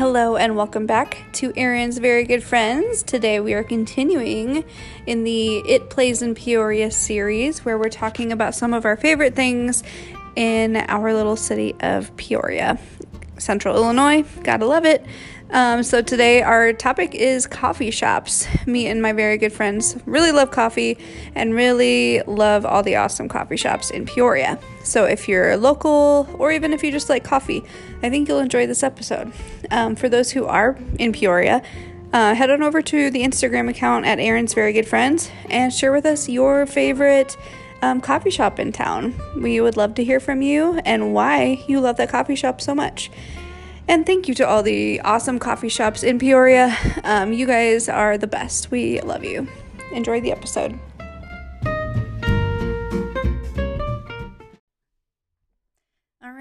Hello and welcome back to Aaron's Very Good Friends. Today we are continuing in the It Plays in Peoria series where we're talking about some of our favorite things in our little city of Peoria, Central Illinois. Gotta love it. Um, so today our topic is coffee shops. Me and my very good friends really love coffee and really love all the awesome coffee shops in Peoria. So if you're local or even if you just like coffee, I think you'll enjoy this episode. Um, for those who are in Peoria, uh, head on over to the Instagram account at Aaron's Very Good Friends and share with us your favorite um, coffee shop in town. We would love to hear from you and why you love that coffee shop so much. And thank you to all the awesome coffee shops in Peoria. Um, you guys are the best. We love you. Enjoy the episode.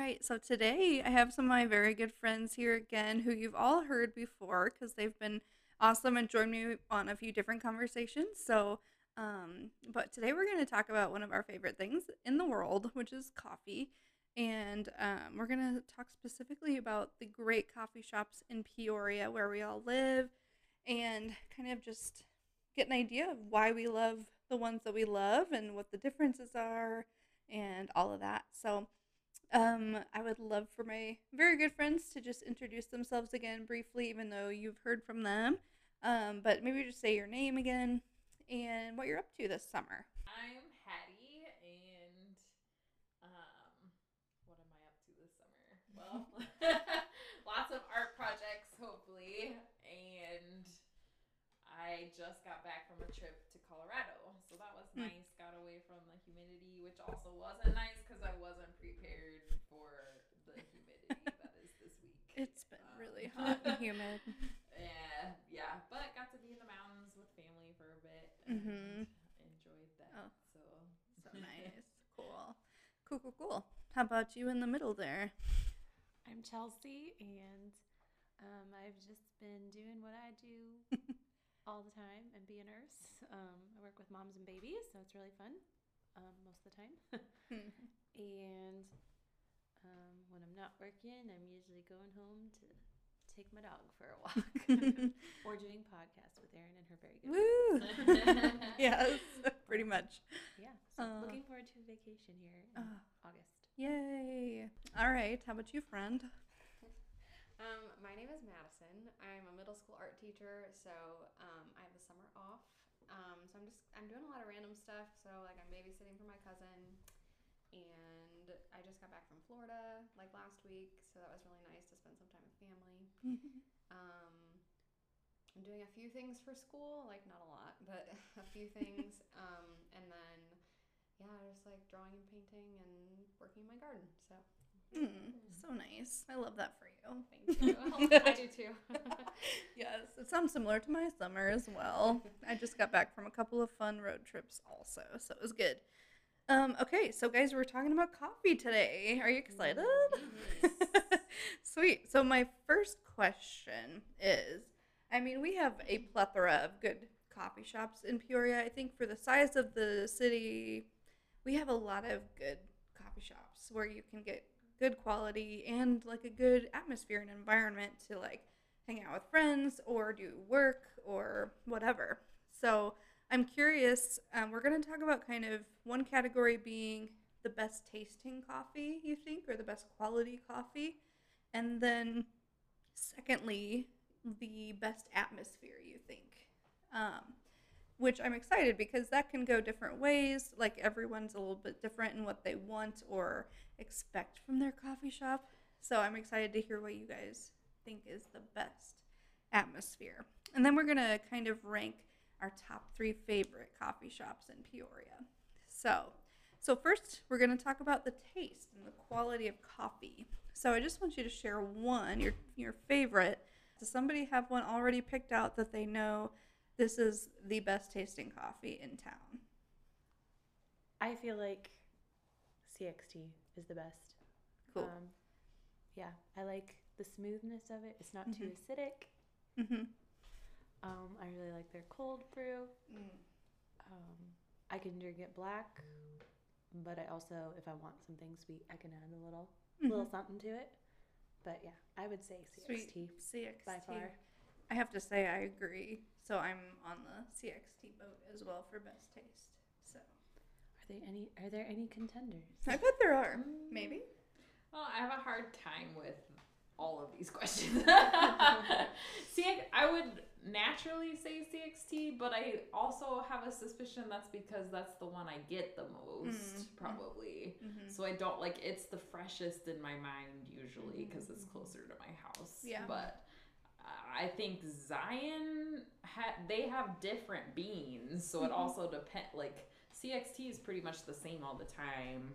Right, so today I have some of my very good friends here again who you've all heard before because they've been awesome and joined me on a few different conversations. So, um, but today we're going to talk about one of our favorite things in the world, which is coffee and um, we're going to talk specifically about the great coffee shops in Peoria where we all live and kind of just get an idea of why we love the ones that we love and what the differences are and all of that. So, um, I would love for my very good friends to just introduce themselves again briefly, even though you've heard from them. Um, but maybe just say your name again and what you're up to this summer. I'm Hattie, and um, what am I up to this summer? Well, lots of art projects, hopefully, and I just got back from a trip to Colorado, so that was Hmm. nice. Got away from the humidity, which also wasn't nice because I wasn't prepared for the humidity that is this week. It's been Um, really hot and humid. Yeah, yeah, but got to be in the mountains with family for a bit and Mhm. enjoyed that. Oh. So So nice. Cool. Cool, cool, cool. How about you in the middle there? I'm Chelsea, and um, I've just been doing what I do all the time and be a nurse. Um, I work with moms and babies, so it's really fun um, most of the time. and um, when I'm not working, I'm usually going home to take my dog for a walk or doing podcasts with Erin and her very good. Woo! yes, pretty much. Yeah, so Uh, looking forward to a vacation here in uh, August. Yay. All right. How about you, friend? Um, my name is Madison. I'm a middle school art teacher, so um, I have the summer off. Um, so I'm just I'm doing a lot of random stuff. So like I'm babysitting for my cousin, and I just got back from Florida like last week, so that was really nice to spend some time with family. Um, I'm doing a few things for school, like not a lot, but a few things. um, and then yeah, just like drawing and painting and working in my garden. So Mm, so nice. I love that for you. thank you. I do too. yes, it sounds similar to my summer as well. I just got back from a couple of fun road trips also, so it was good. Um, okay, so guys, we're talking about coffee today. Are you excited? Yes. Sweet. So my first question is, I mean, we have a plethora of good coffee shops in Peoria. I think for the size of the city, we have a lot of good coffee shops where you can get good quality and like a good atmosphere and environment to like hang out with friends or do work or whatever. So I'm curious. Um, we're going to talk about kind of one category being the best tasting coffee, you think, or the best quality coffee. And then, secondly, the best atmosphere, you think. Um, which I'm excited because that can go different ways. Like everyone's a little bit different in what they want or expect from their coffee shop. So I'm excited to hear what you guys think is the best atmosphere. And then we're going to kind of rank our top three favorite coffee shops in Peoria. So, so first we're going to talk about the taste and the quality of coffee. So I just want you to share one, your your favorite. Does somebody have one already picked out that they know this is the best tasting coffee in town? I feel like CXT is the best. Cool. Um, yeah, I like the smoothness of it. It's not too Mhm. acidic. mm-hmm. Um, I really like their cold brew. Um, I can drink it black, but I also, if I want something sweet, I can add a little little something to it. But yeah, I would say Sweet. CXT CXT. by far. I have to say I agree. So I'm on the CXT boat as well for best taste. So Are there any? Are there any contenders? I bet there are. Maybe. Well, I have a hard time with all of these questions. See, I would naturally say CXT, but I also have a suspicion that's because that's the one I get the most, Mm. probably. Mm-hmm. So I don't like it's the freshest in my mind usually because it's closer to my house. Yeah. But I think Zion had they have different beans, so it Mhm. also depend. Like CXT is pretty much the same all the time,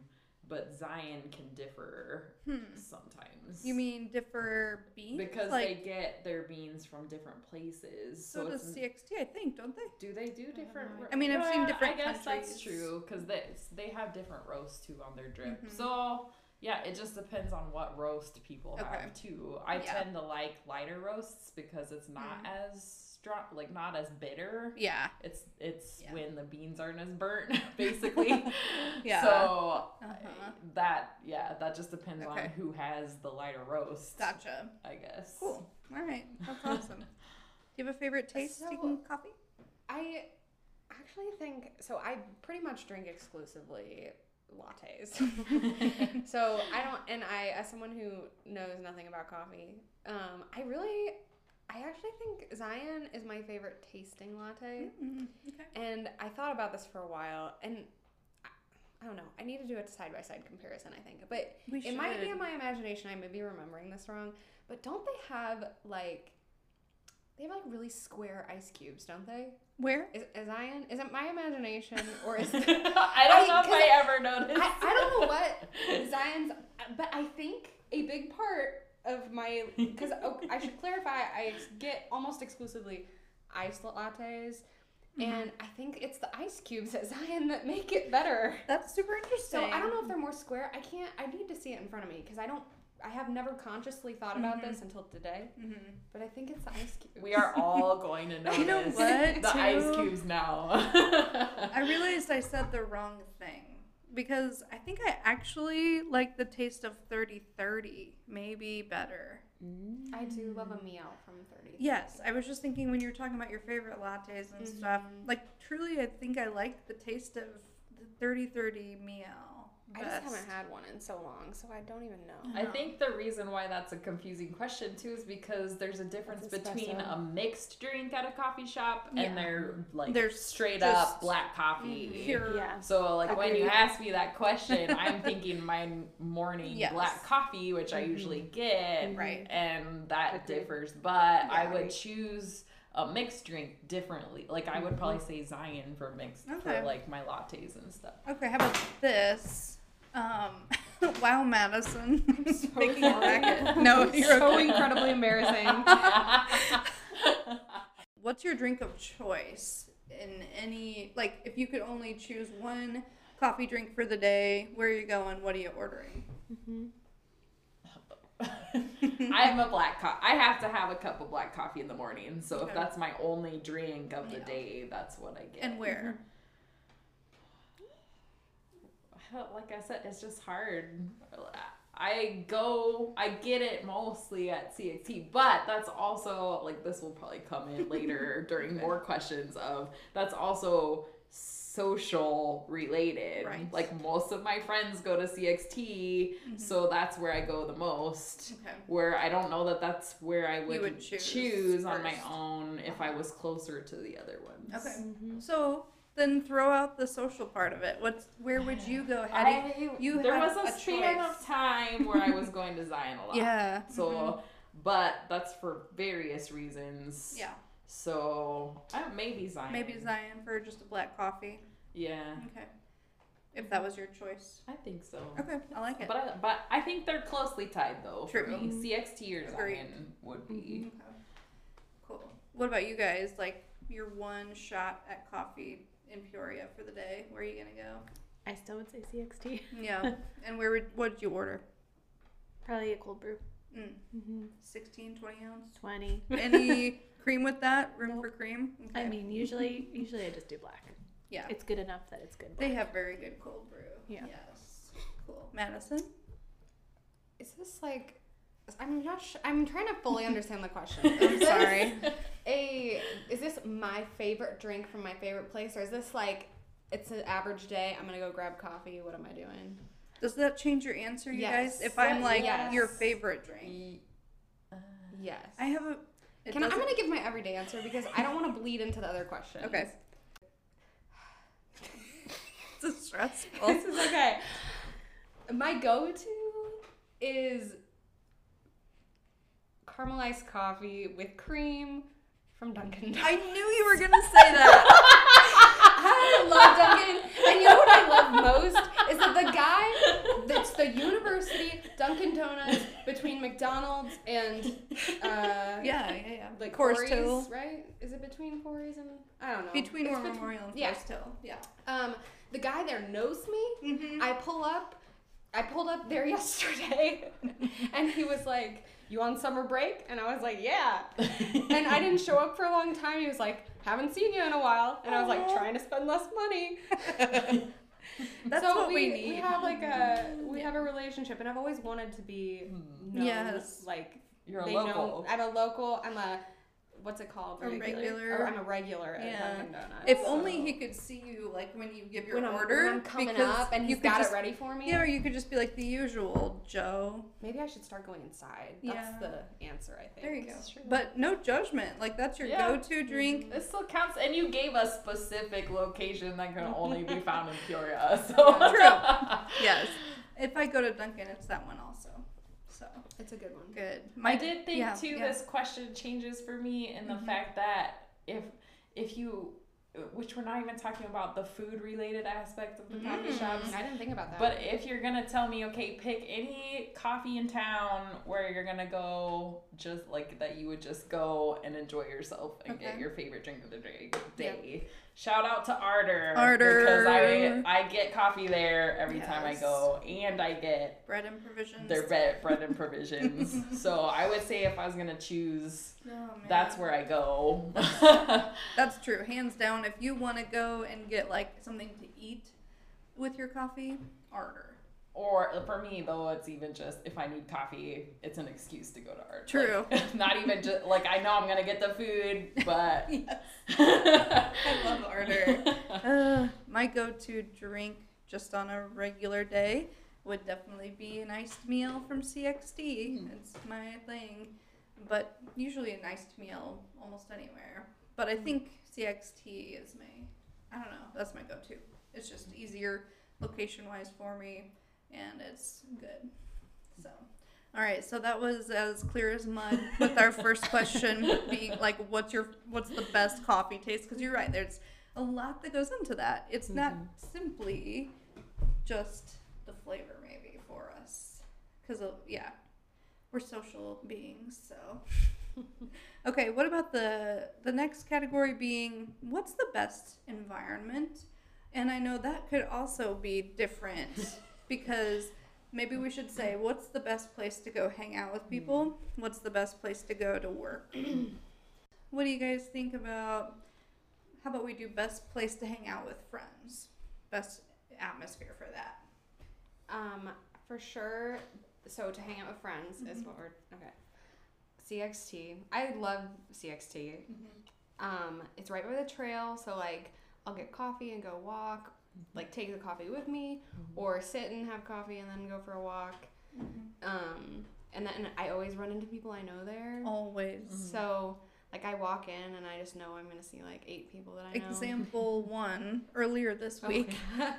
but Zion can differ Hmm. sometimes. You mean differ beans? because like, they get their beans from different places. so, So, does CXT, I think, don't they? do they do different? know. ro- I mean, I've seen different I guess that's true because they they have different roasts too on their drip. Mhm. So yeah, it just depends on what roast people Okay. have too. I Yeah. tend to like lighter roasts because it's not Mm. as strong, like not as bitter. Yeah. It's it's Yeah. when the beans aren't as burnt, basically. Yeah. So Uh-huh. that yeah, that just depends Okay. on who has the lighter roast. Gotcha. I guess. Cool. All right. That's awesome. Do you have a favorite tasting So- coffee? I actually think so. I pretty much drink exclusively lattes. so I don't, and I, as someone who knows nothing about coffee, um, I really, I actually think Zion is my favorite tasting latte. Mm, okay. And I thought about this for a while, and I, I don't know. I need to do a side by side comparison. I think, but We it might be in my imagination. I may be remembering this wrong, but don't they have like? They have like really square ice cubes, don't they? Where? Is, is Zion? Is it my imagination or is it I don't I- know if 'cause I I- ever noticed. I, I don't know what Zion's, but I think a big part of my because oh, I should clarify I get almost exclusively iced lattes, mm-hmm. and I think it's the ice cubes at Zion that make it better. That's super interesting. So I don't know if they're more square. I can't. I need to see it in front of me because I don't. I have never consciously thought about Mhm. this until today, Mm-hmm. but I think it's the ice cubes. We are all going to notice You know what, the ice cubes now. I realized I said the wrong thing because I think I actually like the taste of 3030 maybe better. I do love a meal from Thirty. Yes, I was just thinking when you were talking about your favorite lattes and stuff, Mhm. like truly I think I like the taste of the 3030 meal. I just haven't had one in so long, so I don't even know. I think the reason why that's a confusing question too is because there's a difference That's between a mixed drink at a coffee shop Yeah. and their like They're straight up black coffee. pure Yeah. So like when you ask me that question, I'm thinking my morning Yes. black coffee, which I mm-hmm. usually get, mm-hmm. Right. and that Agreed. differs. But I Yeah. would choose a mixed drink differently. Like I would mm-hmm. probably say Zion for mixed Okay. for like my lattes and stuff. Okay, how about this? Um, wow, Madison. so Making a sorry. racket. No, you're so okay. incredibly embarrassing. What's your drink of choice in any like if you could only choose one coffee drink for the day, where are you going? What are you ordering? Mm-hmm. I'm a black co- I have to have a cup of black coffee in the morning. So if that's my only drink of the Yeah. day, that's what I get. And where? Hell, like I said, it's just hard. I go, I get it mostly at CXT, but that's also like this will probably come in later during more questions of that's also social related. Right. Like most of my friends go to CXT, Mhm. so that's where I go the most. Okay. Where I don't know that that's where I would, would choose on my own if I was closer to the other ones. Okay. Mm-hmm. So then throw out the social part of it. What's where would you go? How do you, I, you there was a, a of time where I was going to Zion a lot. yeah. So, mhm. but that's for various reasons. yeah, So, I maybe Zion. maybe Zion for just a black coffee. Yeah, Okay. If that was your choice. I think so. Okay, I like it. But I, but I think they're closely tied though. True. For me, CXT or Agreed. Zion would be. Okay. Cool. What about you guys? Like your one shot at coffee in Peoria for the day. Where are you gonna go? I still would say CXT. Yeah. and where would what did you order? Probably a cold brew. Mm, Mm-hmm. 16, 20 ounce. Twenty. Any cream with that? Room Nope. for cream? I mean, usually, usually I just do black. yeah. It's good enough that it's good. They have very good cold brew. Yeah. Yes. Cool. Madison? Is this like I'm not. Sh- I'm trying to fully understand the question. I'm sorry. A is this my favorite drink from my favorite place, or is this like it's an average day? I'm gonna go grab coffee. What am I doing? Does that change your answer, you Yes. guys? If I'm like yes. your favorite drink, uh, Yes. I have a. Can I, I'm gonna give my everyday answer because I don't want to bleed into the other question. Okay. It's stressful. this is okay. My go-to is caramelized coffee with cream from Dunkin' Donuts. I knew you were gonna say that. I love Dunkin', and you know what I love most is that the guy that's the university Dunkin' Donuts between McDonald's and uh, yeah, yeah, yeah. like Course Corey's, Hill. right? Is it between Corey's and I don't know. Between It's War Memorial and yeah. Forest Hill. Yeah. Um, the guy there knows me. Mm-hmm. I pull up. I pulled up there yesterday, and he was like, "You on summer break?" And I was like, "Yeah." And I didn't show up for a long time. He was like, "Haven't seen you in a while," and I was like, "Trying to spend less money." That's so what we, we, need. We have like a we have a relationship, and I've always wanted to be hmm. known, Yes. like You're a local. know I'm a local. I'm a what's it called? A regular. Or I'm a regular at Yeah. Dunkin' Donuts. If so- only he could see you, like when you give your when I'm, order. when I'm coming up and he's got just, it ready for me. Yeah, or you could just be like the usual Joe. Maybe I should start going inside. That's Yeah. the answer, I think. There you go. True. But no judgment. Like that's your Yeah. go-to mm-hmm. drink. This still counts, and you gave a specific location that can only be found in Peoria. So True. Yes. If I go to Dunkin', it's that one also. So It's a good one. good. I did think yeah, too. yeah. This question changes for me in the Mhm. fact that if if you, which we're not even talking about the food related aspect of the coffee Mm. shops. I didn't think about that. But if you're gonna tell me, okay, pick any coffee in town where you're gonna go, just like that, you would just go and enjoy yourself and get your favorite drink of the day. day. Shout out to Arter. Ardor. because I I get coffee there every time I go, and I get bread and provisions. their bread, bread and provisions. so I would say if I was gonna choose, Oh, that's where I go. That's true. Hands down. If you want to go and get like something to eat with your coffee, Ardor. Or for me though, it's even just if I need coffee, it's an excuse to go to art. True. Like, not even just like I know I'm gonna get the food, but. I love Ardor. Uh, my go-to drink just on a regular day would definitely be an iced meal from CXT. Mm. It's my thing, but usually an iced meal almost anywhere. But I think CXT is my, I don't know, that's my go-to. It's just easier location-wise for me, and it's good. So. All right, so that was as clear as mud with our first question being like, what's your what's the best coffee taste? Because you're right, there's a lot that goes into that. It's not Mhm. simply just the flavor, maybe for us, because yeah, we're social beings. So, okay, what about the the next category being what's the best environment? And I know that could also be different because maybe we should say what's the best place to go hang out with people? What's the best place to go to work? what do you guys think about how about we do best place to hang out with friends? Best atmosphere for that. um, for sure. So to hang out with friends is Mhm. what we're okay. CXT. I love CXT. Um, it's right by the trail, so like I'll get coffee and go walk. Like take the coffee with me, or sit and have coffee and then go for a walk. Um, and then I always run into people I know there. Always. So like I walk in and I just know I'm gonna see like eight people that I know. Example one earlier this Oh, week, I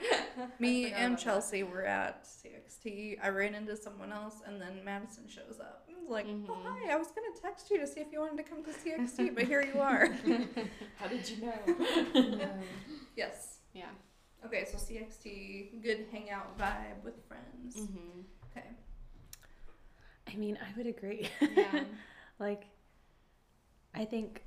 me and about that. Chelsea were at CXT. I ran into someone else, and then Madison shows up. I was like, "Oh Mhm. hi, I was gonna text you to see if you wanted to come to CXT, but here you are." How did you know? yes. yeah. Okay, so CXT, good hangout vibe with friends. Mm-hmm. Okay. I mean, I would agree. Yeah. like, I think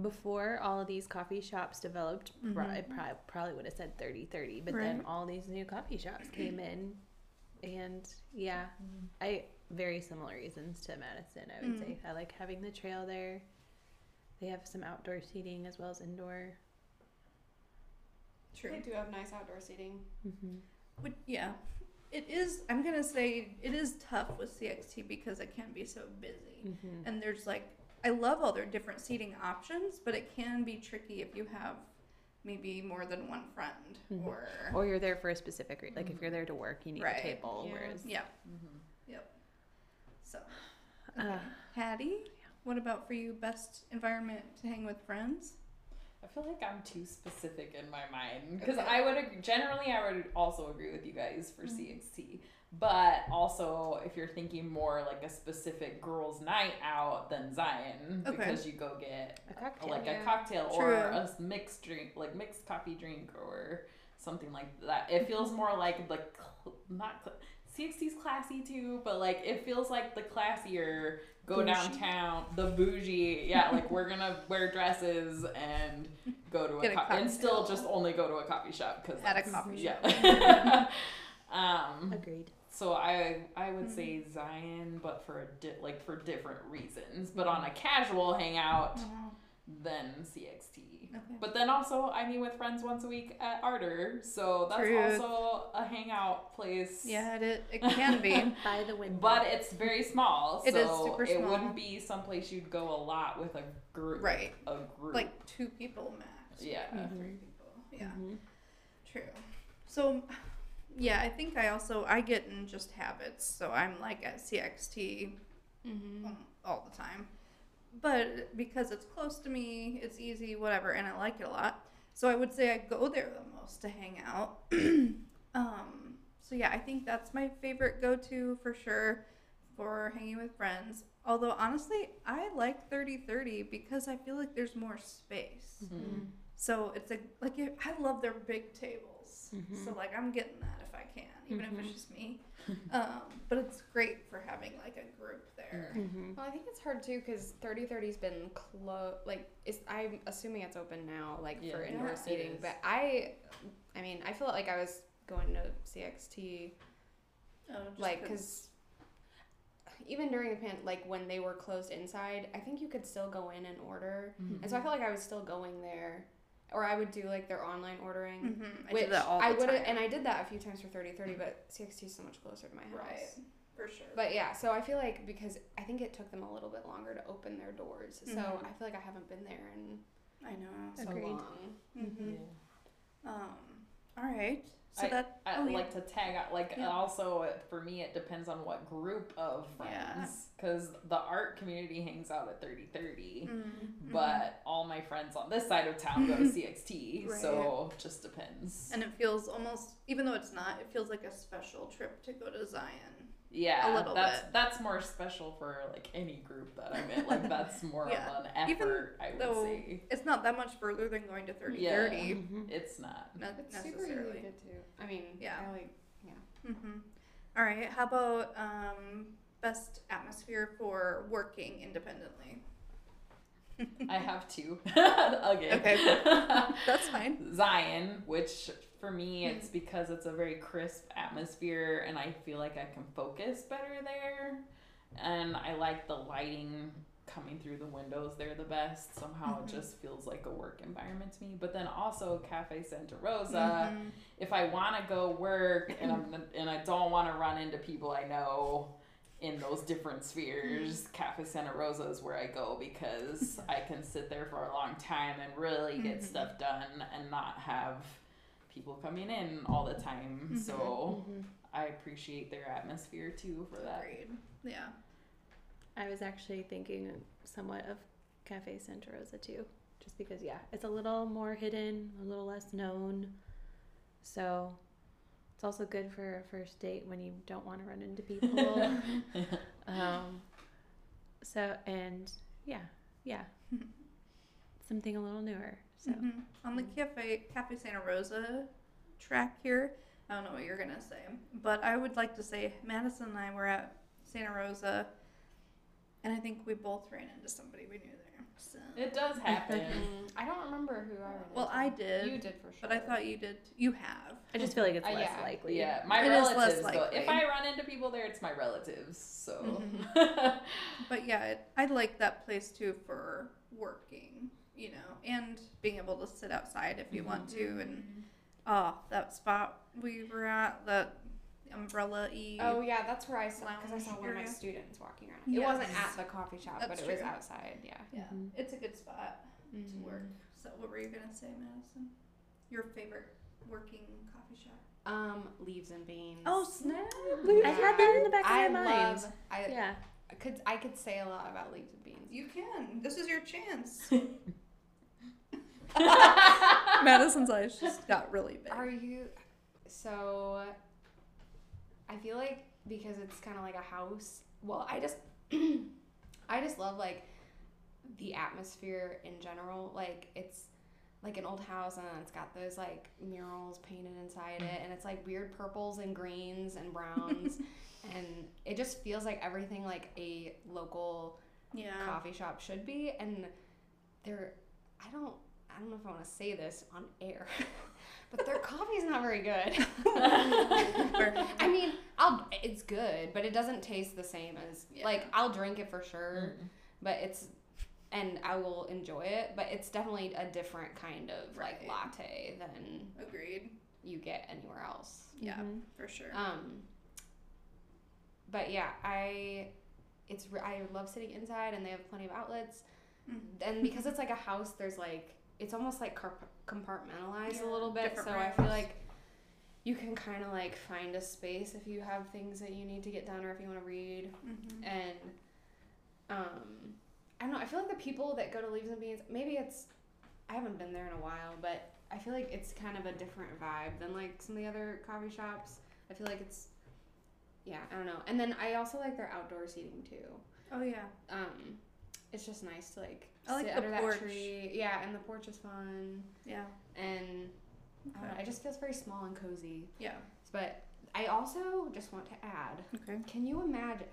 before all of these coffee shops developed, pro- I pro- probably would have said 30 30, but Right. then all these new coffee shops came in. And yeah, I very similar reasons to Madison, I would Mm. say. I like having the trail there. They have some outdoor seating as well as indoor. True. They do have nice outdoor seating. Mm-hmm. Would, yeah. it is. I'm gonna say it is tough with CXT because it can be so busy, Mm-hmm. and there's like I love all their different seating options, but it can be tricky if you have maybe more than one friend Mhm. or Or you're there for a specific reason. Like if you're there to work, you need Right. a table. Yeah. Whereas yeah, Mhm. yep. So, Uh, Hattie, what about for you? Best environment to hang with friends? I feel like I'm too specific in my mind because Okay. I would generally I would also agree with you guys for Mhm. CXT, but also if you're thinking more like a specific girls' night out than Zion Okay. because you go get a cocktail. like Yeah. a cocktail or a mixed drink, like mixed coffee drink or something like that. It feels more like the cl- not cl- CXT's classy too, but like it feels like the classier go Bougie. downtown, the bougie. Yeah, like we're gonna wear dresses and go to a, Get a co- and still just only go to a coffee shop because At a coffee yeah. um, Agreed. so I I would Mhm. say Zion, but for a di- like for different reasons. But on a casual hangout, then CXT. Okay. But then also I meet with friends once a week at Ardor, so that's Truth. also a hangout place. Yeah, it, it can be. By the window. But it's very small, It is so super it wouldn't be someplace you'd go a lot with a group. right. A group. Like two people max. Yeah. maybe Mhm. Three people. Yeah. Mhm. True. So, yeah, I think I also I get in just habits. So I'm like at CXT Mm-hmm. um, all the time, but because it's close to me, it's easy, whatever, and I like it a lot. So I would say I go there the most to hang out. um, so yeah, I think that's my favorite go-to for sure for hanging with friends. Although honestly, I like 3030 because I feel like there's more space. Mhm. So it's a like I love their big tables. Mhm. So like I'm getting that if I can, even if Mhm. it's just me. um, but it's great for having like a group there. Mhm. Well, I think it's hard too because 3030's been close. Like, it's, I'm assuming it's open now, like for indoor Yeah, seating. But I, I mean, I feel like I was going to CXT Oh, just like because even during the pan, like when they were closed inside, I think you could still go in and order. Mhm. And so I felt like I was still going there, or I would do like their online ordering. Mhm, I Which do that all the I would time. and I did that a few times for 3030, but CXT is so much closer to my house. right for sure. But yeah, so I feel like because I think it took them a little bit longer to open their doors, so Mhm. I feel like I haven't been there in I know. so Agreed. long. hmm Yeah. Um. All right. So I- that. I oh, yeah. like to tag out like Yeah. also for me it depends on what group of Yeah. friends because the art community hangs out at 3030 Mm, but all my friends on this side of town go to CXT Right. so just depends And it feels almost, even though it's not, it feels like a special trip to go to Zion. Yeah a little that's bit. that's more special for like any group that I'm in like that's more Yeah. of an Even effort I would though say It's not that much further than going to 30 Yeah. 30. Mhm. it's not Not It's super easy to necessarily. get to. I mean, Yeah. I like Mm-hmm. All right. How about um, best atmosphere for working independently? I have two okay Okay. That's fine. Zion, which for me Hmm. it's because it's a very crisp atmosphere and I feel like I can focus better there. And I like the lighting coming through the windows there the best. Somehow Mhm. it just feels like a work environment to me. But then also Cafe Santa Rosa, Mhm. if I want to go work and I'm and I don't want to run into people I know in those different spheres, Cafe Santa Rosa is where I go because I can sit there for a long time and really get Mhm. stuff done and not have people coming in all the time. So Mhm. I appreciate their atmosphere too for that. Agreed. Yeah. I was actually thinking somewhat of Cafe Santa Rosa too, just because yeah, it's a little more hidden, a little less known, so it's also good for a first date when you don't want to run into people. um, so and yeah, yeah, something a little newer. So Mhm. On the Cafe Cafe Santa Rosa track here, I don't know what you're gonna say, but I would like to say Madison and I were at Santa Rosa, and I think we both ran into somebody we knew there. So. It does happen. I don't remember who I ran Well, into. I did, You did for sure. but I thought you did. You have. I just feel like it's Uh, less yeah. likely. yeah, my It is less relatives though. If likely. I run into people there, it's my relatives. So Mhm. But yeah, it, I like that place too for working, you know, and being able to sit outside if you want to. And oh, that spot we were at, that umbrella y. Oh yeah, that's where I saw because I saw one of my area. students walking around. It wasn't Yes. at the coffee shop, That's but it was true. outside. Yeah. yeah, Mhm. it's a good spot to Mhm. work. So, what were you gonna say, Madison? Your favorite working coffee shop? Um, leaves and beans. Oh snap! I had that in the back of I my mind. I love. I Yeah. could I could say a lot about leaves and beans. You can. This is your chance. Madison's eyes just got really big. Are you so? I feel like because it's kind of like a house. Well, I just, I just love like the atmosphere in general. Like it's like an old house and it's got those like murals painted inside it, and it's like weird purples and greens and browns, and it just feels like everything like a local Yeah. coffee shop should be and they're i don't i don't know if i want to say this on air but their coffee's not very good i mean i'll it's good but it doesn't taste the same as Yeah. like i'll drink it for sure Mm. but it's and i will enjoy it but it's definitely a different kind of like latte than Agreed. you get anywhere else Yeah, Mhm. for sure. um, but yeah, I it's I love sitting inside, and they have plenty of outlets. Mhm. And because it's like a house, there's like it's almost like carp- compartmentalized Yeah, a little bit. different So I feel like you can kind of like find a space if you have things that you need to get done or if you want to read. Mhm. And um, I don't know. I feel like the people that go to Leaves and Beans, maybe it's I haven't been there in a while, but I feel like it's kind of a different vibe than like some of the other coffee shops. I feel like it's yeah, I don't know. And then I also like their outdoor seating too. Oh yeah. Um, it's just nice to like I sit under that tree. Yeah, and the porch is fun, Yeah. and I don't know, it just feels very small and cozy. Yeah. But I also just want to add Okay. can you imagine?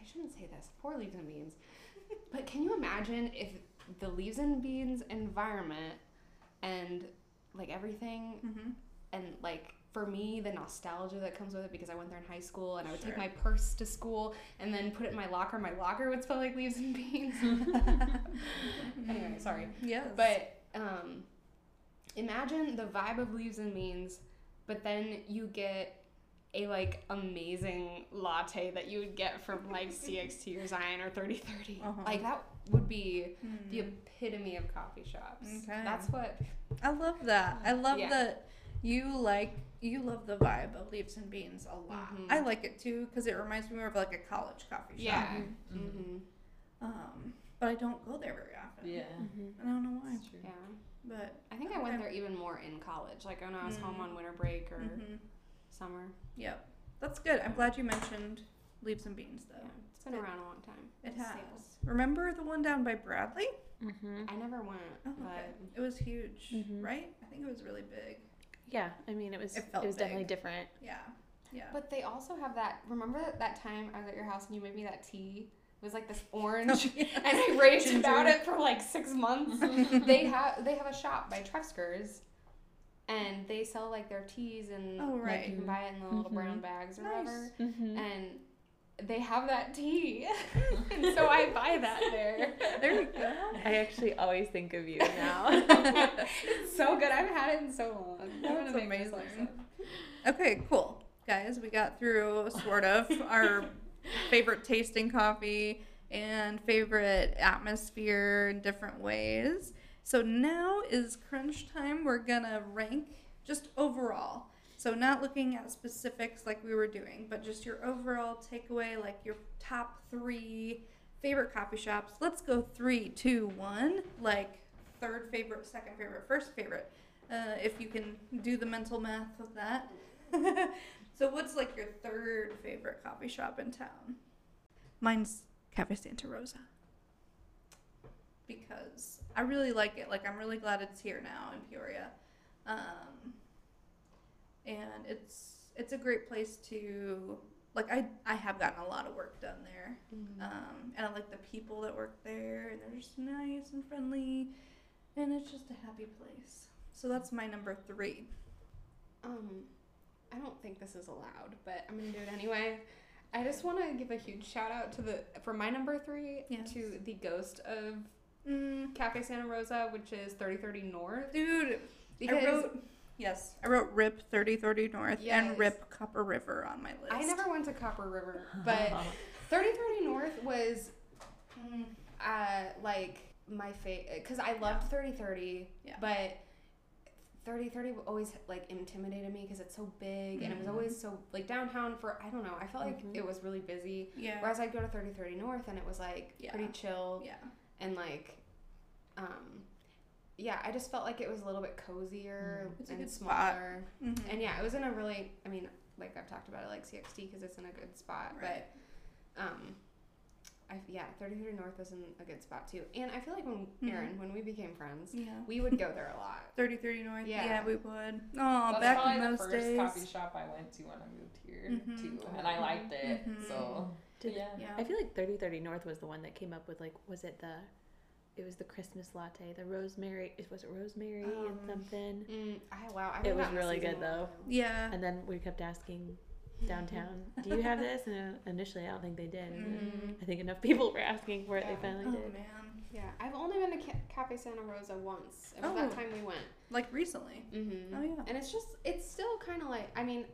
I shouldn't say this. Poor leaves and beans. But can you imagine if the leaves and beans environment and like everything Mm-hmm. and like for me the nostalgia that comes with it because I went there in high school and I would take my purse to school and then put it in my locker. My locker would smell like leaves and beans. anyway, sorry. Yes. But um, imagine the vibe of leaves and beans, but then you get a like amazing latte that you would get from like CXT or Zion or 3030. Uh-huh. Like that would be the Mm. epitome of coffee shops. Okay. That's what. I love that. I love Yeah. that you like you love the vibe of leaves and beans a lot. Mhm. I like it too because it reminds me more of like a college coffee shop. Yeah. Mhm. Mm-hmm. Um, but I don't go there very often. Yeah. Mhm. I don't know why. That's true. Yeah. But I think I went there even more in college, like when I was home Mm. on winter break or mhm. Summer. yep, that's good. I'm glad you mentioned leaves and beans though. Yeah. It's been It- around a long time. It has. stable. Remember the one down by Bradley? Mhm. I never went, Oh, okay. but It was huge, Mhm. right? I think it was really big. Yeah, I mean, it was It it, felt was definitely different. Yeah. Yeah. But they also have that. Remember that, that time I was at your house and you made me that tea? It was like this orange, and I raved about it for like six months. they have they have a shop by Trefzger's, and they sell like their teas and Oh, like you can buy it in the little brown Mhm. bags or Nice. whatever. Mm-hmm. And they have that tea, and so I buy that there. there you go. I actually always think of you now. it's so good. I've had it in so long. I'm That's gonna make myself amazing. Okay, cool. Guys, we got through sort of our favorite tasting coffee and favorite atmosphere in different ways. So now is crunch time. We're gonna rank just overall. So not looking at specifics like we were doing, but just your overall takeaway, like your top three favorite coffee shops. Let's go three, two, one. Like third favorite, second favorite, first favorite. Uh, if you can do the mental math of that. so what's like your third favorite coffee shop in town? Mine's Cafe Santa Rosa. Because I really like it. Like I'm really glad it's here now in Peoria. Um, and it's it's a great place to like I I have gotten a lot of work done there. Um, and I like the people that work there, and they're just nice and friendly, and it's just a happy place. So that's my number three. Um, I don't think this is allowed, but I'm gonna do it anyway. I just want to give a huge shout out to the for my number three Yes. to the ghost of Mm, Cafe Santa Rosa, which is 3030 North. dude, Because I wrote. Yes, I wrote RIP 3030 North Yes. and RIP Copper River on my list. I never went to Copper River, but 3030 North was mm, uh, like my favorite because I loved 3030, Yeah. but 3030 always like intimidated me because it's so big and it was always so like downtown for I don't know. I felt like Mhm. it was really busy. Yeah. Whereas I'd go to 3030 North and it was like Yeah. pretty chill yeah. And like, um, yeah, I just felt like it was a little bit cozier a and smaller. Mhm. And yeah, it was in a really, I mean, like I've talked about it, like CXT because it's in a good spot. Right. But, um, I yeah, 33 North was in a good spot too. And I feel like when. Aaron, when we became friends, Yeah. we would go there a lot. 3030 North. Yeah. Yeah. we would. Oh, That's back probably in the first days. coffee shop I went to when I moved here Mhm. too, and I liked it. Mhm. So Did- yeah. Yeah. I feel like 3030 North was the one that came up with like was it the it was the Christmas latte, the rosemary It was it rosemary and Um, something? Mm, I wow, I It was really good, one. though. Yeah. And then we kept asking downtown, "Do you have this?" And uh, initially, I don't think they did. and then Mhm. I think enough people were asking for it. Yeah. They finally did. Oh did. man. Yeah, I've only been to Ca- Cafe Santa Rosa once. It was Oh. that time we went. Like recently. Mm-hmm. Oh yeah. And it's just, it's still kind of like, I mean,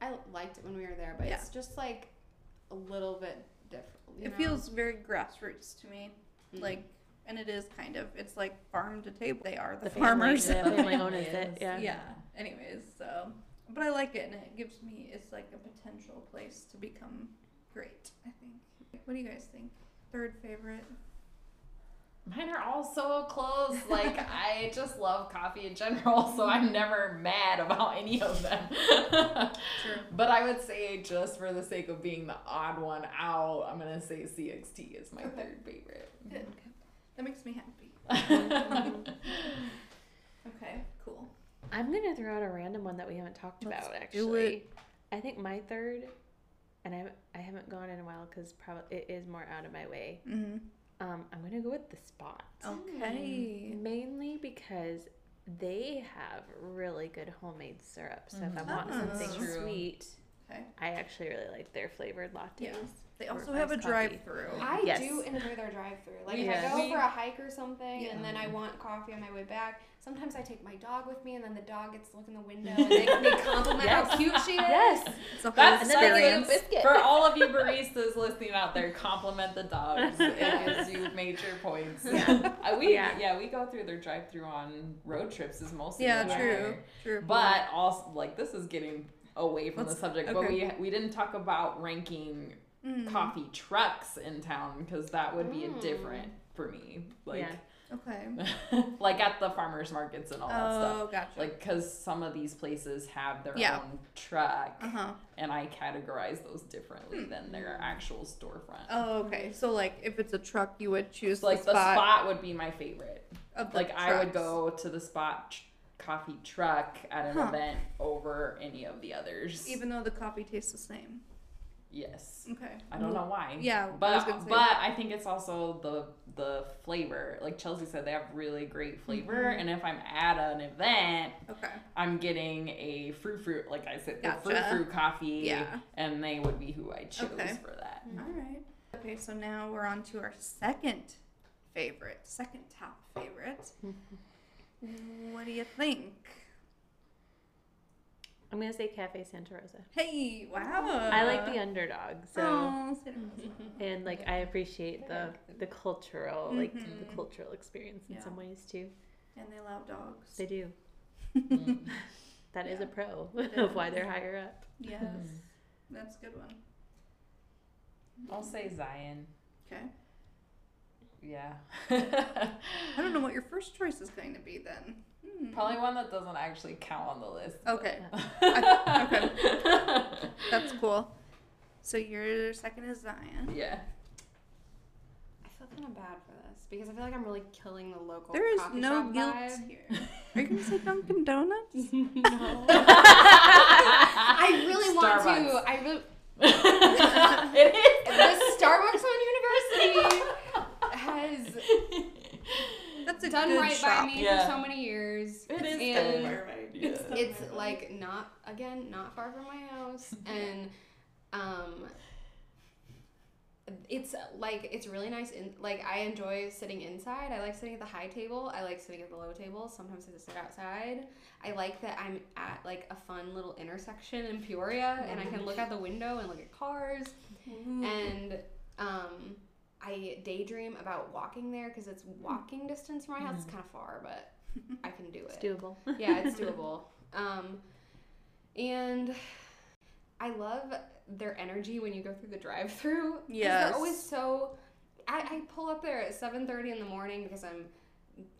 I liked it when we were there, but Yeah. it's just like a little bit different. you It know? feels very grassroots to me. Mm. Like, and it is kind of. It's like farm to table. They are the, The family, farmers. the family Family owns it. is. Yeah. yeah. Anyways, so, but I like it, and it gives me. It's like a potential place to become great. I think. What do you guys think? Third favorite. Mine are all so close. Like I just love coffee in general, so I'm never mad about any of them. True. But I would say just for the sake of being the odd one out, I'm gonna say CXT is my Okay. third favorite. Good. That makes me happy. Okay. Cool. I'm gonna throw out a random one that we haven't talked Let's about. Actually, it. I think my third, and I I haven't gone in a while because probably it is more out of my way. Mm-hmm. Um, I'm gonna go with the spot. Okay. Mainly because they have really good homemade syrup. So if I Mhm. want Ah. something sweet, Okay. I actually really like their flavored lattes. Yeah. They also have a coffee. drive-through. I Yes. do enjoy their drive-through. Like We- if I go we- for a hike or something, Yeah. and then I want coffee on my way back. Sometimes I take my dog with me, and then the dog gets to look in the window, and they, they compliment how cute she is. Yes. It's a whole That's And then they give you a experience. biscuit. For all of you baristas listening out there, compliment the dogs. It gives you major points. Yeah. Uh, we Yeah. yeah. we go through their drive through on road trips is mostly Yeah, what true, true. But also like this is getting away from Let's- the subject, but we we didn't talk about ranking Mm, coffee trucks in town because that would be a Mm. different for me. Like Okay. like at the farmers markets and all that stuff. Oh, gotcha. Like, cause some of these places have their Yeah. own truck, Uh huh. and I categorize those differently than their actual storefront. Oh, okay. So like, if it's a truck, you would choose like the the spot, spot would be my favorite. Like I would go to the spot ch- coffee truck at an Huh. event over any of the others. even though the coffee tastes the same. Yes, Okay. I don't know why. Yeah, I but say- but I think it's also the the flavor. Like Chelsea said, they have really great flavor, Mhm. and if I'm at an event, Okay. I'm getting a fruit fruit, like I said, the fruit fruit coffee. Yeah. and they would be who I chose Okay. for that. All right. Okay, so now we're on to our second favorite, second top favorite. what do you think? I'm gonna say Cafe Santa Rosa. Hey, wow. I like the underdog, so Oh, Santa Rosa. and like I appreciate the the cultural like the Mhm. cultural experience in Yeah. some ways too. and they love dogs. They do. Mm. That is Yeah. a pro of why they're higher up. yes, that's a good one. I'll say Zion. Okay. Yeah. I don't know what your first choice is going to be then. Hmm. Probably one that doesn't actually count on the list. Okay, okay. that's cool. So your second is Zion. Yeah. I feel kind of bad for this because I feel like I'm really killing the local. There is coffee no shop guilt vibe. here. Are you going to say Dunkin' Donuts? no. I really want to. I really. it is. The Starbucks on University has That's a done good right shop. by me Yeah. for so many not far from my house and um it's like it's really nice in like I enjoy sitting inside. I like sitting at the high table. I like sitting at the low table. Sometimes I just sit outside. I like that I'm at like a fun little intersection in Peoria and I can look out the window and look at cars and um I daydream about walking there because it's walking distance from my house. It's kind of far, but I can do It's it doable. yeah, it's doable. Um, and I love their energy when you go through the drive through. Yes. they're always so. I, I pull up there at seven thirty in the morning because I'm,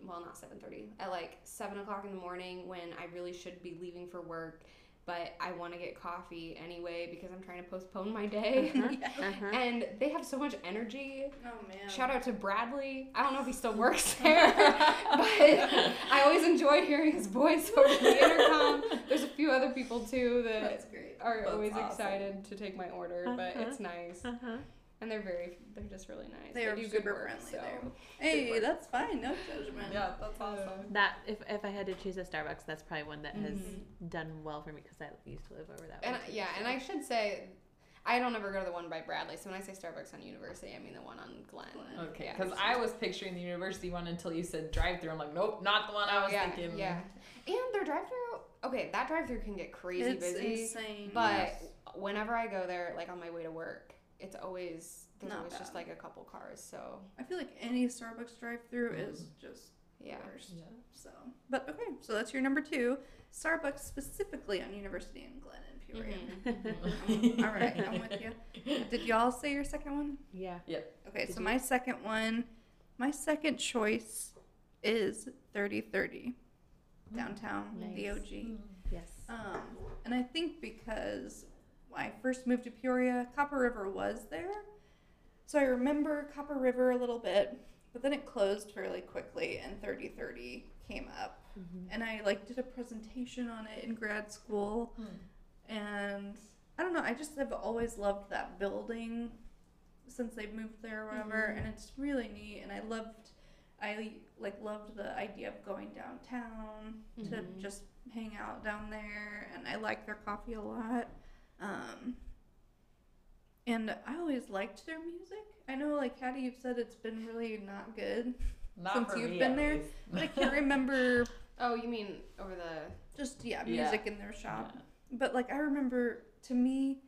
well, not seven thirty. At like seven o'clock in the morning when I really should be leaving for work, but I want to get coffee anyway because I'm trying to postpone my day. Yeah. Uh-huh. and they have so much energy. Oh man. Shout out to Bradley. I don't know if he still works there, but I always enjoy hearing his voice over the intercom. There's a few other people too that are That's always awesome. excited to take my order, but Uh-huh. it's nice. And they're very, they're just really nice. They are do good work, friendly so. there. Hey, work. that's fine. No judgment. Yeah, that's awesome. That if if I had to choose a Starbucks, that's probably one that has Mhm. done well for me because I used to live over that And way. Too, yeah, and. I should say, I don't ever go to the one by Bradley. So when I say Starbucks on University, I mean the one on Glen. Glen. Okay, Yeah. because I was picturing the university one until you said drive-through. I'm like, nope, not the one I Oh, was yeah, thinking. yeah. And their drive-through, okay, that drive-through can get crazy It's busy. insane. But yes. whenever I go there, like on my way to work, it's always there's Not always just like a couple cars. So I feel like any Starbucks drive-through is just yeah, worst. Yeah. So, but okay, so that's your number two. Starbucks specifically on University and Glen and Peoria. Mhm. All right, I'm with you. Did y'all say your second one? yeah. Yep. Okay, Did so you? my second one, my second choice is 3030 downtown, the Nice. OG. Yes. Um, and I think because when I first moved to Peoria, Copper River was there. So I remember Copper River a little bit, but then it closed fairly quickly and 3030 came up. Mhm. And I like did a presentation on it in grad school Hmm. and I don't know, I just have always loved that building since they moved there or whatever Mhm. and it's really neat and I loved I like loved the idea of going downtown to Mhm. just hang out down there and I like their coffee a lot. Um and I always liked their music. I know like Hattie you've said it's been really not good. Not Since for you've me, been there. But I can't remember Oh, you mean over the? just yeah, Yeah. music in their shop. But like I remember to me,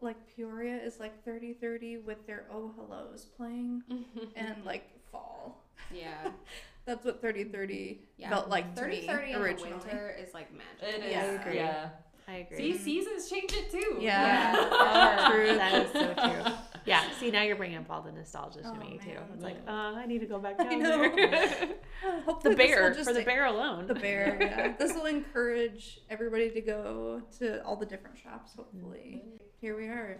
like Peoria is like 3030 with their Oh Hellos playing and like fall. yeah, That's what 3030 yeah. felt like to thirty me thirty in the winter is like magic. It is. Yeah. Yeah. I agree. See, seasons change it too. Yeah. Yeah. True. That is so true. Yeah. See, now you're bringing up all the nostalgia to Oh, me too. man. It's like, Yeah. uh, I need to go back I down know. there. Hopefully the bear just for the bear alone. The bear, yeah. this will encourage everybody to go to all the different shops. Hopefully, here we are.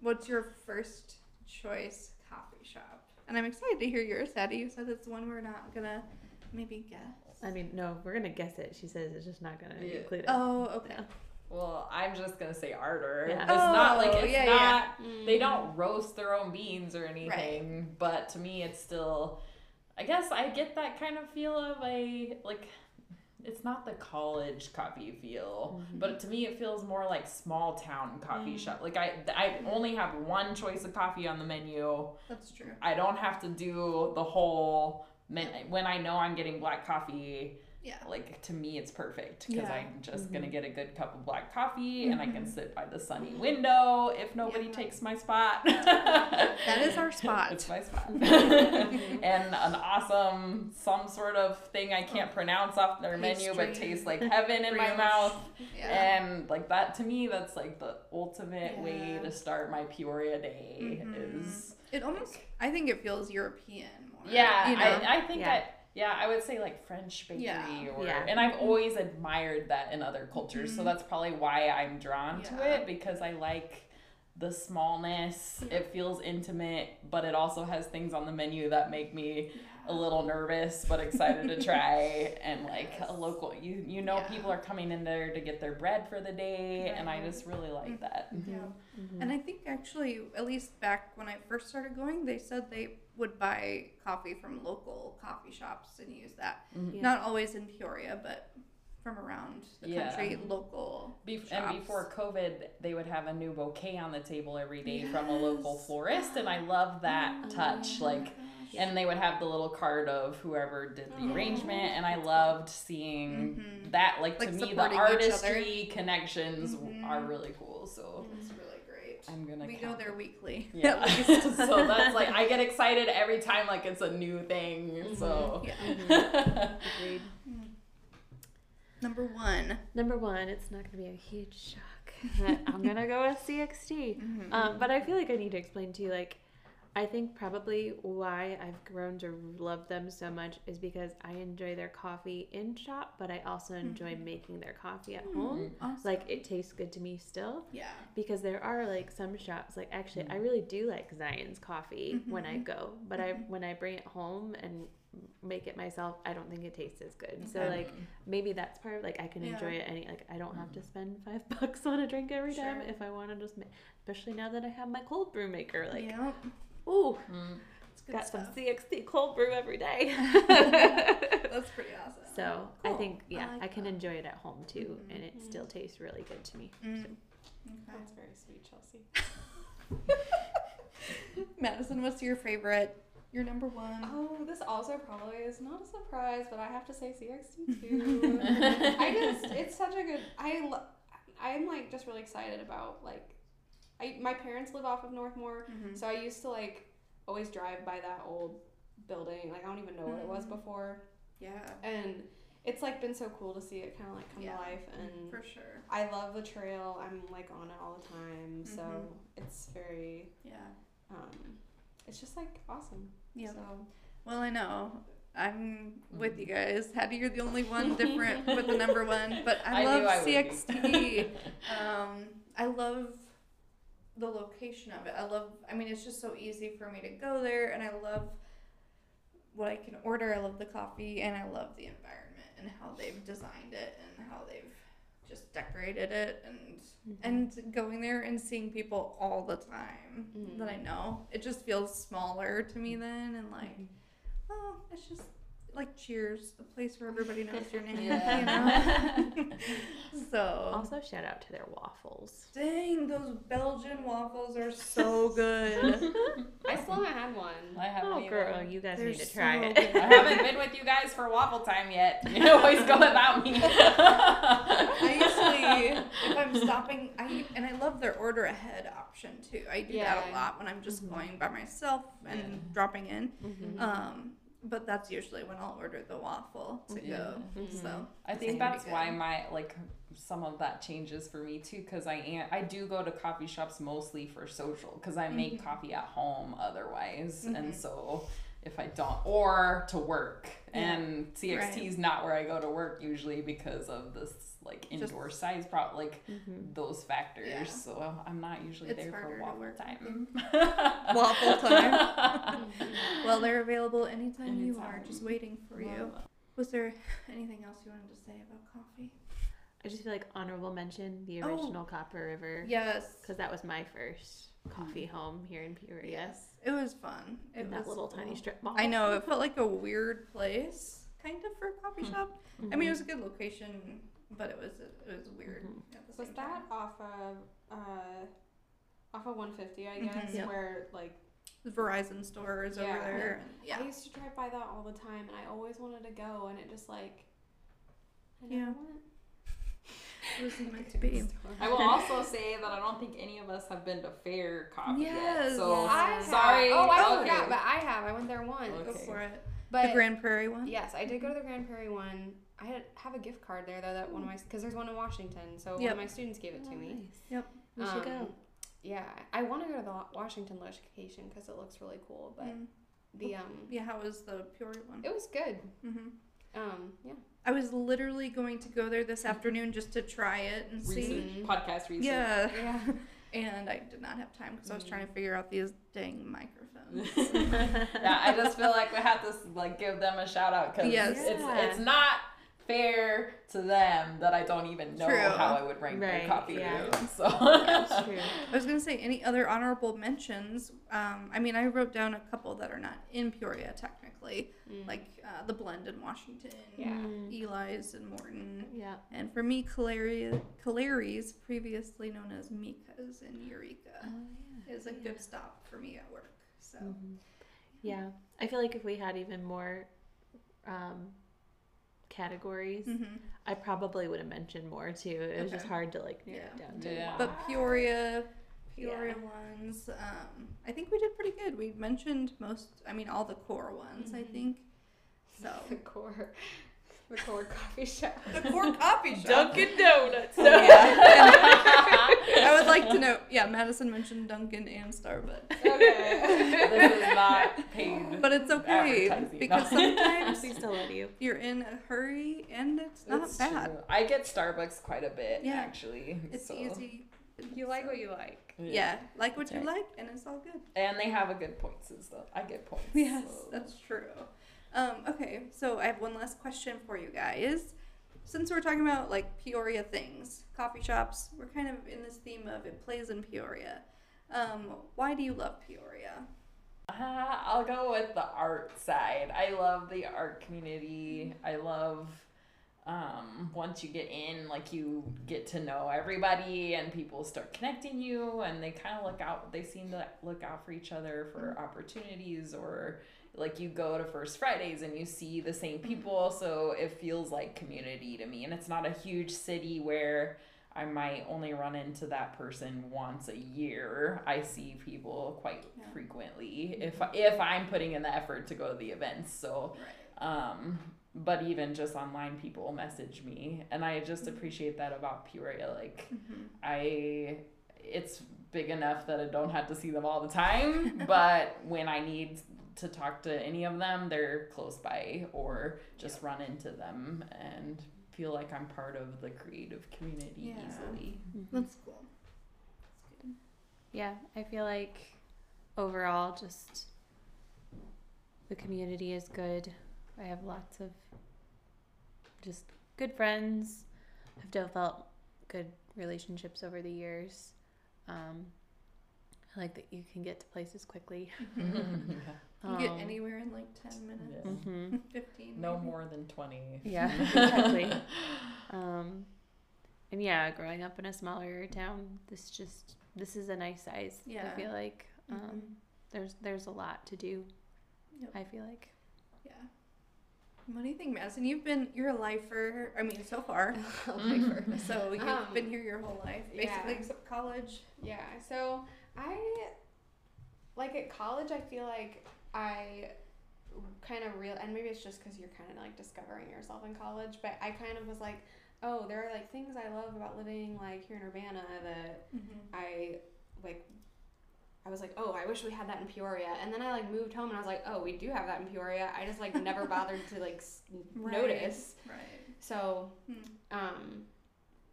What's your first choice coffee shop? And I'm excited to hear yours, Hattie. You said it's one we're not gonna maybe guess. I mean, no, we're gonna guess it. She says it's just not gonna Yeah. include it. Oh, okay. Yeah. Well, I'm just gonna say Ardor. Yeah. It's not like Oh, it's yeah, yeah. not. They don't roast their own beans or anything, Right. but to me, it's still. I guess I get that kind of feel of a like. It's not the college coffee feel, Mhm. but to me, it feels more like small town coffee Mm. shop. Like I, I only have one choice of coffee on the menu. That's true. I don't have to do the whole. Men- when I know I'm getting black coffee, Yeah. like to me it's perfect because Yeah. i'm just Mhm. gonna get a good cup of black coffee and i can Mhm. sit by the sunny window if nobody Yeah. takes my spot That is our spot. it's my spot and an awesome some sort of thing i can't pronounce off their menu but tastes like heaven in my mouth Yeah. and like that to me that's like the ultimate way to start my peoria day Mhm. is It almost. I think it feels European more. yeah, You know? I, I think Yeah. that. Yeah, I would say like French bakery, Yeah. or Yeah. and I've always admired that in other cultures, so Mhm. that's probably why I'm drawn to it because I like the smallness. It feels intimate, but it also has things on the menu that make me a little nervous but excited to try. And like a local, you you know, Yeah. people are coming in there to get their bread for the day, and I just really like that. Yeah. Mhm. And I think actually, at least back when I first started going, they said they would buy coffee from local coffee shops and use that. Mhm. Yeah. Not always in Peoria, but from around the Yeah. country, local. Bef- shops. and before COVID, they would have a new bouquet on the table every day from a local florist, and I love that Oh, touch. yeah. Like, and they would have the little card of whoever did the Oh, arrangement, and I loved seeing Mhm. that. Like, Like to me, the supporting each other. artistry connections Mhm. are really cool. So It's really great. I'm gonna. We go there weekly. Yeah. At least. so that's like I get excited every time like it's a new thing. So. Yeah. Agreed. Number one. Number one, it's not going to be a huge shock. that I'm going to go with CXT. Mhm. Um, but I feel like I need to explain to you, like, I think probably why I've grown to love them so much is because I enjoy their coffee in shop, but I also enjoy Mhm. making their coffee at Mm-hmm. home. Awesome. Like, it tastes good to me still. yeah. because there are like some shops like actually I really do like Zion's coffee when I Mhm. go but I when I bring it home and make it myself I don't think it tastes as good so like maybe that's part of like I can Yeah. enjoy it any like I don't have to spend five bucks on a drink every time if I want to just make especially now that I have my cold brew maker like yeah. ooh Mm. It's good got stuff. some CXT cold brew every day That's pretty awesome. so I think yeah I, like can that. enjoy it at home too Mhm. and it still tastes really good to me Mm. That's very sweet, Chelsea. Madison, what's your favorite? Your number one. Oh, this also probably is not a surprise, but I have to say CXT too. I just it's such a good I I'm like just really excited about like I my parents live off of Northmoor, Mhm. so I used to like always drive by that old building. Like I don't even know what it was Mhm. before, Yeah. and it's like been so cool to see it kind of like come Yeah. to life. And For sure. I love the trail. I'm like on it all the time, so Mhm. it's very Yeah. um, it's just like awesome. Yeah. So Well, I know. I'm with you guys. Hattie, you're the only one different with the number one, but I, I love knew I. CXT. um, I love the location of it. I love. I mean, it's just so easy for me to go there, and I love what I can order. I love the coffee, and I love the environment and how they've designed it and how they've just decorated it and mm-hmm. and going there and seeing people all the time Mhm. that mm-hmm. I know. It just feels smaller to me mm-hmm. then and like oh, it's just like Cheers, a place where everybody knows your name. Yeah. You know? so also shout out to their waffles dang, those Belgian waffles are so good. I still haven't had one. I haven't Oh, either. girl, you guys They're need to try so it. good. I haven't been with you guys for waffle time yet. You always go without me. I usually, if I'm stopping, I and I love their order ahead option too. I do that a lot when I'm just Mhm. going by myself and Yeah. dropping in. Mhm. Um, but that's usually when I'll order the waffle to Yeah. go. Mhm. So I think that's why my like some of that changes for me too because I am I do go to coffee shops mostly for social because I make Mhm. coffee at home otherwise Mhm. and so if I don't or to work Yeah. and CXT is not where I go to work usually because of this like Just- indoor size pro like Mhm. those factors Yeah. so I'm not usually It's there for to waffle time Waffle time. well, they're available anytime, you are, just waiting for you. Was there anything else you wanted to say about coffee? I just feel like honorable mention the Oh. original Copper River Yes. because that was my first coffee home here in Peoria. Yes. It was fun. It in that was little tiny strip mall. I know it felt like a weird place, kind of for a coffee Hmm. shop. I mean, it was a good location, but it was it was weird. Mhm. At the Was same that time. off of uh, off of 150? I Mhm. guess Yeah. where like The Verizon store is over Yeah. there. And, yeah. I used to drive by that all the time, and I always wanted to go, and it just like I Yeah. never went. It was meant to be. I will also say that I don't think any of us have been to Fair Coffee yet. Yes. So Yes. I have. sorry. Oh, I okay. forgot, but I have. I went there once. Go for it. But the Grand Prairie one. yes, I did go to the Grand Prairie one. I had have a gift card there though that one of my because there's one in Washington, so one of my students gave it to Oh, me. nice. Yep. We should go. Um, Yeah, I want to go to the Washington location because it looks really cool. But Mm. the um, Yeah. How was the Peoria one? it was good. hmm Um, yeah. I was literally going to go there this mm-hmm. afternoon just to try it and see. Mm-hmm. Podcast research. Yeah. Yeah. And I did not have time because I was mm-hmm. trying to figure out these dang microphones. yeah, I just feel like we have to like give them a shout out because Yes. it's Yeah. it's not fair to them that I don't even know True. how I would rank Right, their coffee yeah. reviews. So That's true. I was gonna say any other honorable mentions. Um, I mean, I wrote down a couple that are not in Peoria technically, Mm. like uh, the Blend in Washington, Yeah. Mm. Eli's and Morton, Yeah. and for me, Calari- Calari's, previously known as Mika's in Eureka, Oh, yeah. is a yeah. good stop for me at work. So Mhm. Yeah, I feel like if we had even more um, categories, Mhm. I probably would have mentioned more too. It was just hard to like narrow Yeah. it down to. Yeah. But one. Peoria, Peoria ones, um, I think we did pretty good. We mentioned most, I mean, all the core ones, I Mhm. think. So the core, the core coffee shop. the core coffee shop. Dunkin' Donuts. Oh, yeah. I would like to know. Yeah, Madison mentioned Dunkin' and Starbucks, Okay. this is not paid. but it's okay because no. sometimes we still love you. you're in a hurry and it's not It's bad. true. I get Starbucks quite a bit Yeah. actually. It's so- easy. you like what you like. Yeah, like what That's you like, and it's all good. And they have a good point system. I get points. Yes, so- that's true. Um, okay, so I have one last question for you guys. Since we're talking about like Peoria things, coffee shops, we're kind of in this theme of it plays in Peoria. Um, why do you love Peoria? Uh, I'll go with the art side. I love the art community. I love um, once you get in, like you get to know everybody and people start connecting you and they kind of look out, they seem to look out for each other for opportunities or like you go to First Fridays and you see the same people. So it feels like community to me. And it's not a huge city where I might only run into that person once a year. I see people quite Yeah. frequently if if I'm putting in the effort to go to the events. So, Right. um, but even just online, people message me, and I just appreciate that about Peoria. Like, Mm-hmm. I, it's big enough that I don't have to see them all the time, but when I need to talk to any of them, they're close by, or just run into them and feel like I'm part of the creative community Yeah. easily. That's cool. Yeah, I feel like overall, just the community is good. I have lots of just good friends. I've developed good relationships over the years. Um, I like that you can get to places quickly. You get Um, anywhere in like 10 minutes, Yeah. mhm. 15. No maybe. more than 20. Yeah, exactly. Um, and yeah, growing up in a smaller town, this just this is a nice size. Yeah. I feel like um, Mhm. there's there's a lot to do. Yep. I feel like. Yeah. What do you think, Madison? You've been, you're a lifer, I mean, so far. Lifer. So you've Um, been here your whole life, basically, yeah. except college. Yeah, so I like at college. I feel like I kind of real, and maybe it's just because you're kind of like discovering yourself in college. But I kind of was like, oh, there are like things I love about living like here in Urbana that Mm-hmm. I like. I was like, oh, I wish we had that in Peoria, and then I like moved home, and I was like, oh, we do have that in Peoria. I just like never bothered to like s- notice. Right. So Hmm. um,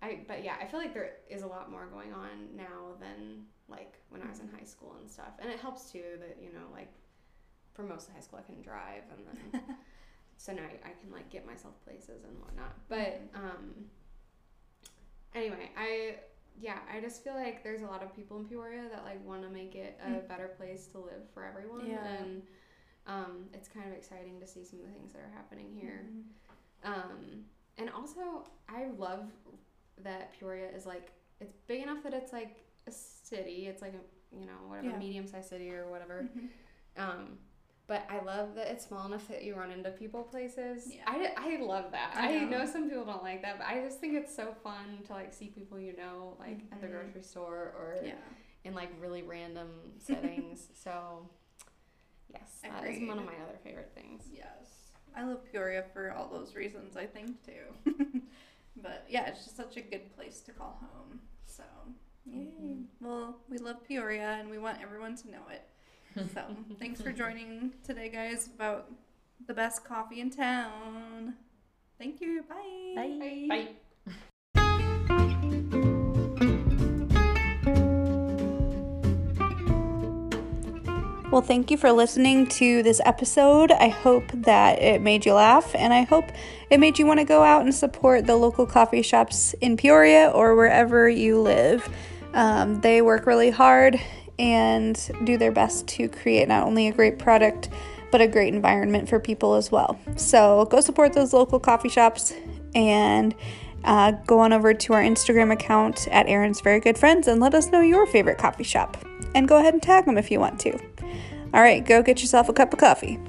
I but yeah, I feel like there is a lot more going on now than like when I was in high school and stuff, and it helps too that you know like for most of high school I couldn't drive, and then so now I, I can like get myself places and whatnot. But um, anyway, I yeah, I just feel like there's a lot of people in Peoria that like want to make it a Mm. better place to live for everyone, Yeah. and um, it's kind of exciting to see some of the things that are happening here. Mhm. Um, and also, I love that Peoria is like it's big enough that it's like a city. It's like a you know whatever Yeah. medium sized city or whatever. Mhm. Um, but I love that it's small enough that you run into people places. Yeah. I, I love that. I I know. know. some people don't like that, but I just think it's so fun to like see people you know like at the Mhm. grocery store or Yeah. in like really random settings. so yes, that is one of my other favorite things. Yes. I love Peoria for all those reasons, I think, too. but yeah, it's just such a good place to call home. So, yay. Mhm. Well, we love Peoria and we want everyone to know it. So, thanks for joining today, guys, about the best coffee in town. Thank you. Bye. Bye. Bye. Well, thank you for listening to this episode. I hope that it made you laugh, and I hope it made you want to go out and support the local coffee shops in Peoria or wherever you live. Um, they work really hard and do their best to create not only a great product, but a great environment for people as well. So go support those local coffee shops and uh, go on over to our Instagram account at Aaron's Very Good Friends and let us know your favorite coffee shop. And go ahead and tag them if you want to. All right, go get yourself a cup of coffee.